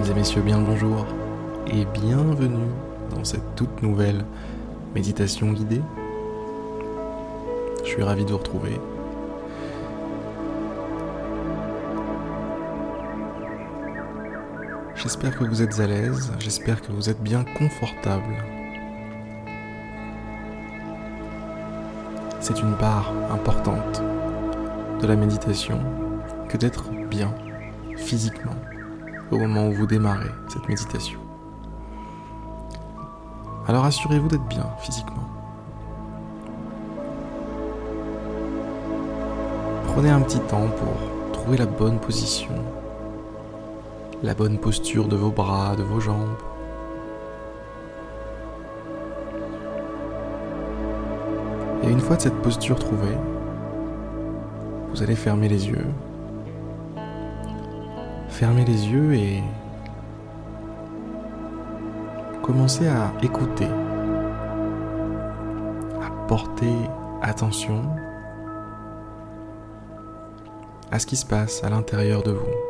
Mesdames et messieurs, bien le bonjour et bienvenue dans cette toute nouvelle méditation guidée. Je suis ravi de vous retrouver. J'espère que vous êtes à l'aise, j'espère que vous êtes bien confortable. C'est une part importante de la méditation que d'être bien physiquement au moment où vous démarrez cette méditation. Alors assurez-vous d'être bien physiquement. Prenez un petit temps pour trouver la bonne position, la bonne posture de vos bras, de vos jambes. Et une fois cette posture trouvée, vous allez fermer les yeux fermez les yeux et commencez à écouter, à porter attention à ce qui se passe à l'intérieur de vous.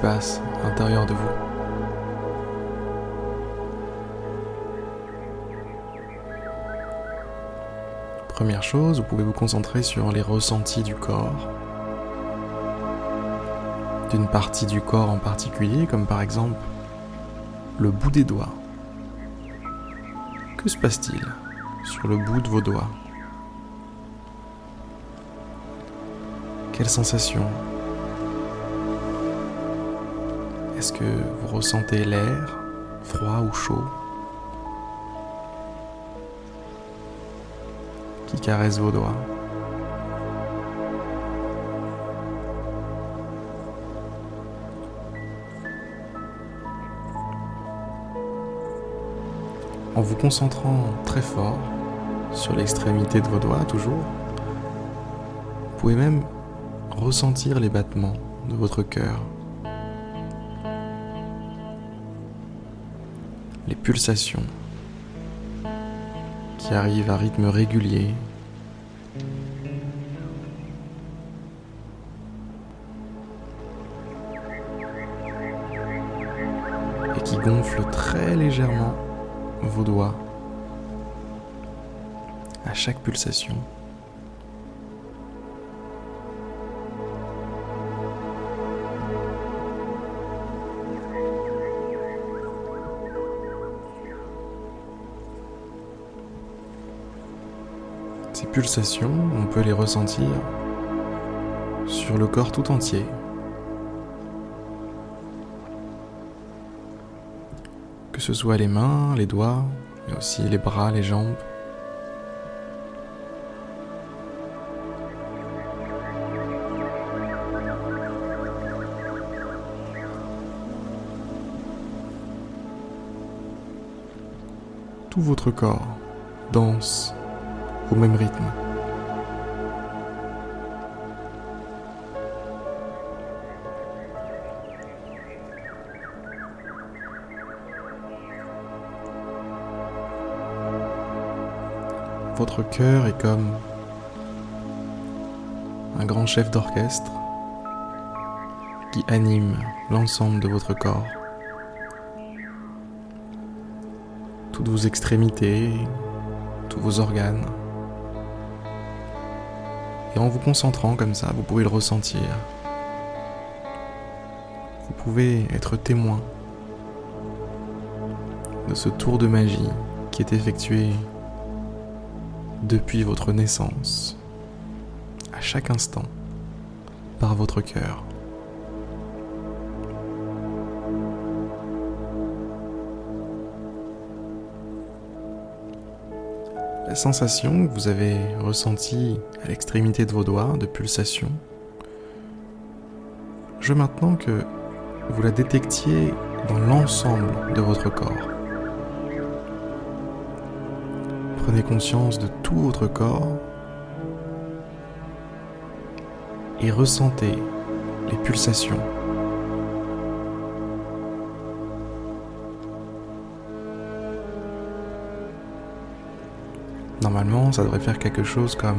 Se à de vous. Première chose, vous pouvez vous concentrer sur les ressentis du corps, d'une partie du corps en particulier, comme par exemple le bout des doigts. Que se passe-t-il sur le bout de vos doigts? Quelle sensation Est-ce que vous ressentez l'air, froid ou chaud, qui caresse vos doigts En vous concentrant très fort sur l'extrémité de vos doigts, toujours, vous pouvez même ressentir les battements de votre cœur, les pulsations qui arrivent à rythme régulier. et qui gonflent très légèrement vos doigts à chaque pulsation. Pulsations, on peut les ressentir sur le corps tout entier. Que ce soit les mains, les doigts, mais aussi les bras, les jambes. Tout votre corps danse au même rythme. Votre cœur est comme un grand chef d'orchestre qui anime l'ensemble de votre corps. Toutes vos extrémités, tous vos organes. Et en vous concentrant comme ça, vous pouvez le ressentir. Vous pouvez être témoin de ce tour de magie qui est effectué depuis votre naissance, à chaque instant, par votre cœur. Sensation que vous avez ressentie à l'extrémité de vos doigts de pulsation, je veux maintenant que vous la détectiez dans l'ensemble de votre corps. Prenez conscience de tout votre corps et ressentez les pulsations Normalement, ça devrait faire quelque chose comme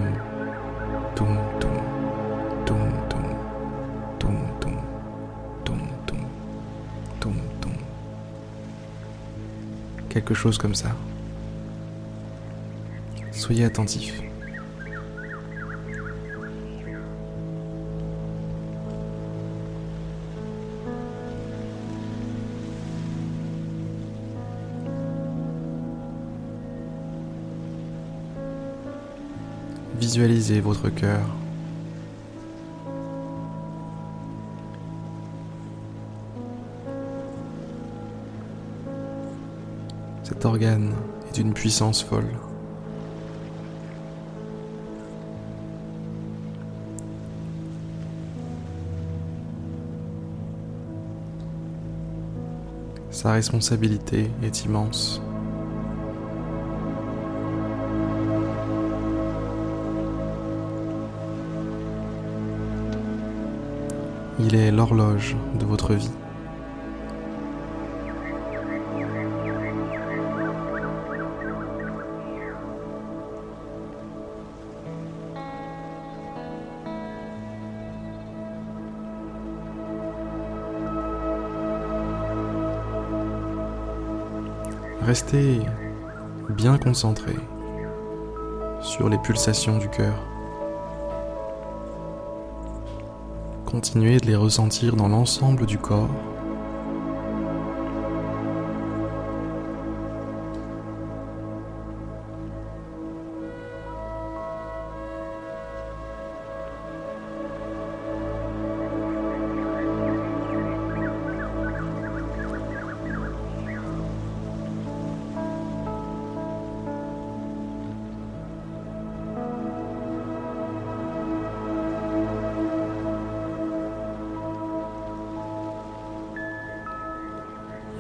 toum quelque chose comme ça. Soyez attentifs. Visualisez votre cœur. Cet organe est d'une puissance folle. Sa responsabilité est immense. Il est l'horloge de votre vie. Restez bien concentré sur les pulsations du cœur. Continuez de les ressentir dans l'ensemble du corps.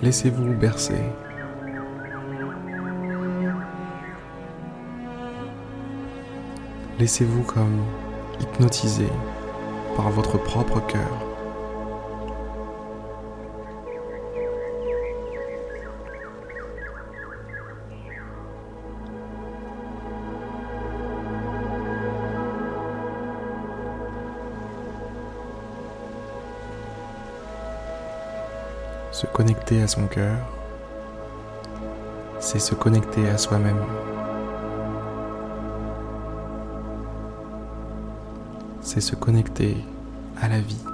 Laissez-vous bercer. Laissez-vous comme hypnotisé par votre propre cœur. Se connecter à son cœur, c'est se connecter à soi-même. C'est se connecter à la vie.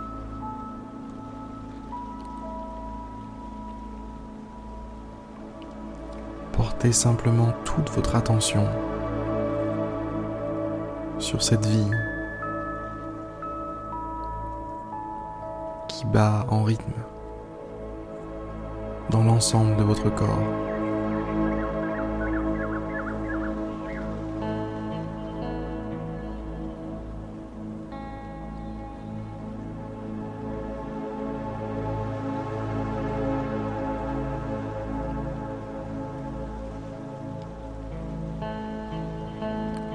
Portez simplement toute votre attention sur cette vie qui bat en rythme dans l'ensemble de votre corps.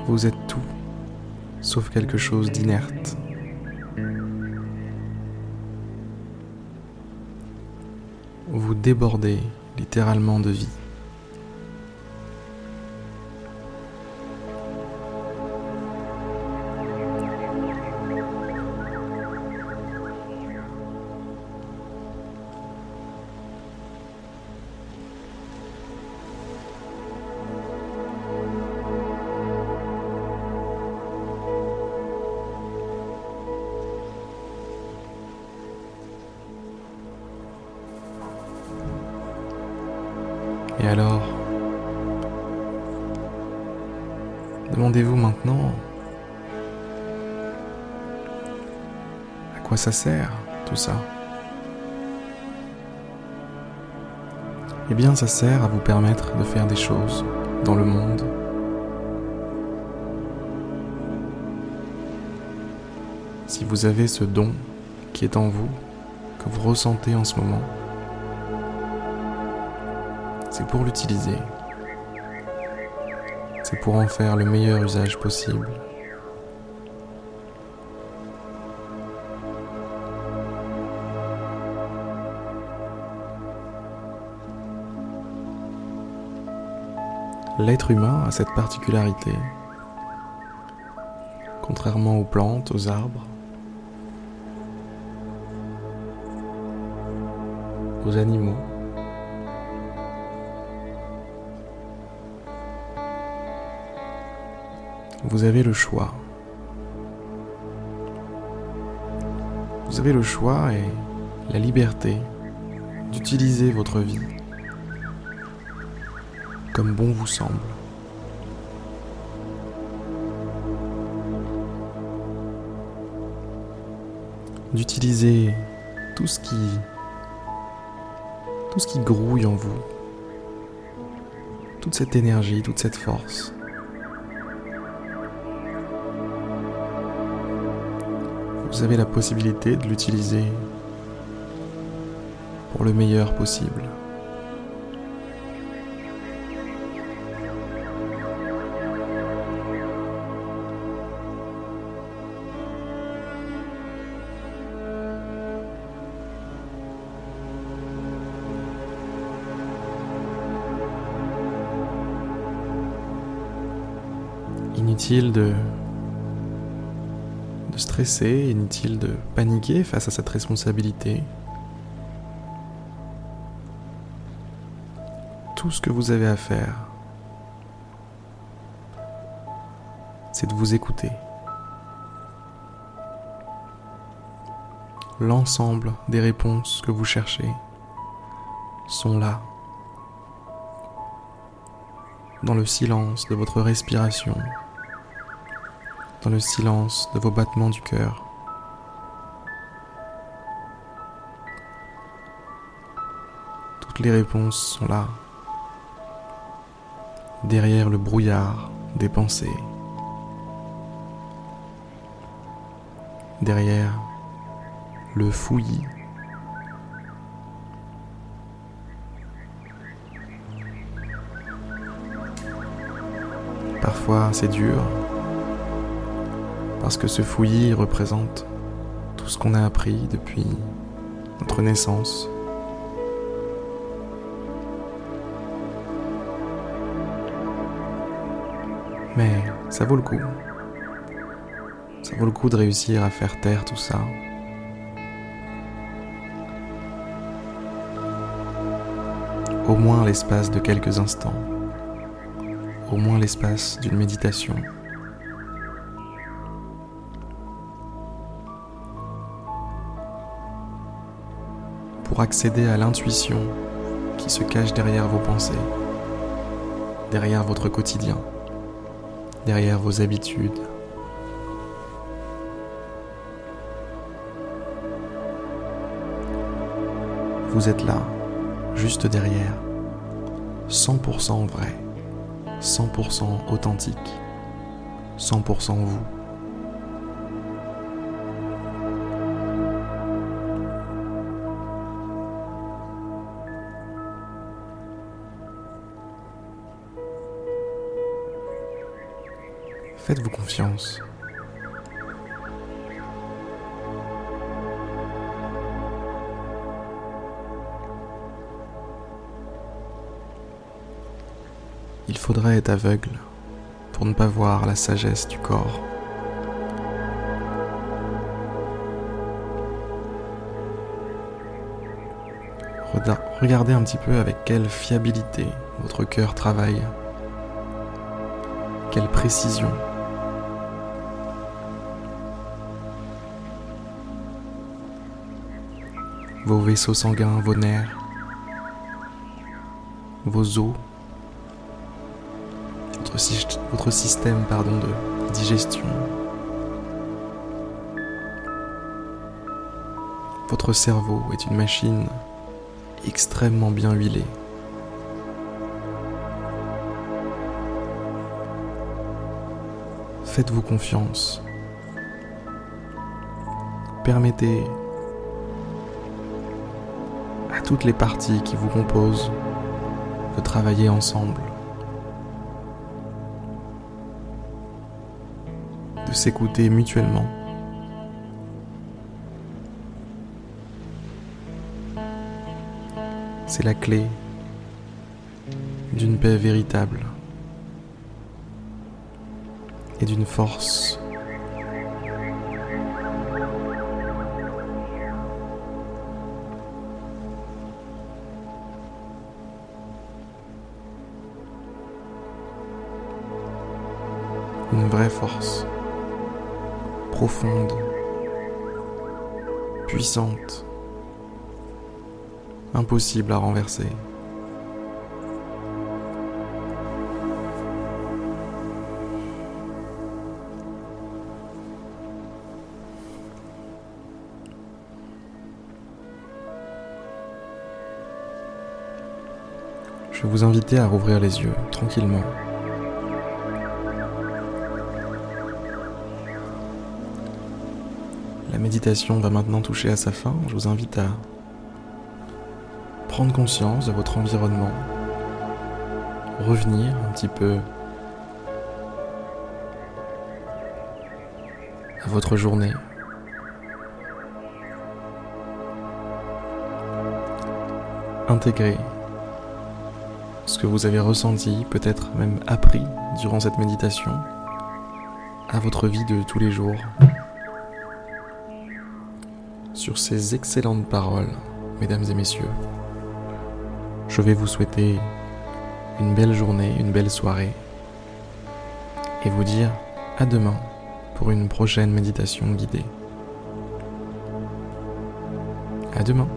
Vous êtes tout, sauf quelque chose d'inerte. Vous débordez littéralement de vie. Et alors Demandez-vous maintenant à quoi ça sert tout ça? Eh bien ça sert à vous permettre de faire des choses dans le monde. Si vous avez ce don qui est en vous, que vous ressentez en ce moment, c'est pour l'utiliser. C'est pour en faire le meilleur usage possible. L'être humain a cette particularité, contrairement aux plantes, aux arbres, aux animaux. Vous avez le choix. Vous avez le choix et la liberté d'utiliser votre vie comme bon vous semble. D'utiliser tout ce qui tout ce qui grouille en vous, toute cette énergie, toute cette force. Vous avez la possibilité de l'utiliser pour le meilleur possible. Inutile de, de stresser, inutile de paniquer face à cette responsabilité. Tout ce que vous avez à faire, c'est de vous écouter. L'ensemble des réponses que vous cherchez sont là, dans le silence de votre respiration, dans le silence de vos battements du cœur. Toutes les réponses sont là, derrière le brouillard des pensées, derrière le fouillis. Parfois c'est dur, parce que ce fouillis représente tout ce qu'on a appris depuis notre naissance. Mais ça vaut le coup. Ça vaut le coup de réussir à faire taire tout ça. Au moins l'espace de quelques instants. Au moins l'espace d'une méditation. Pour accéder à l'intuition qui se cache derrière vos pensées, derrière votre quotidien, derrière vos habitudes. Vous êtes là, juste derrière, 100% vrai, 100% authentique, 100% vous. Faites-vous confiance. Il faudrait être aveugle pour ne pas voir la sagesse du corps. Regardez un petit peu avec quelle fiabilité votre cœur travaille, quelle précision vos vaisseaux sanguins, vos nerfs, vos os, votre, système pardon, de digestion, votre cerveau est une machine extrêmement bien huilée. Faites-vous confiance. Permettez toutes les parties qui vous composent de travailler ensemble, de s'écouter mutuellement. C'est la clé d'une paix véritable et d'une force Une vraie force, profonde, puissante, impossible à renverser. Je vous inviter à rouvrir les yeux tranquillement. Méditation va maintenant toucher à sa fin. Je vous invite à prendre conscience de votre environnement, revenir un petit peu à votre journée. Intégrer ce que vous avez ressenti, peut-être même appris durant cette méditation, à votre vie de tous les jours. Sur ces excellentes paroles, mesdames et messieurs, je vais vous souhaiter une belle journée, une belle soirée, et vous dire à demain pour une prochaine méditation guidée. À demain.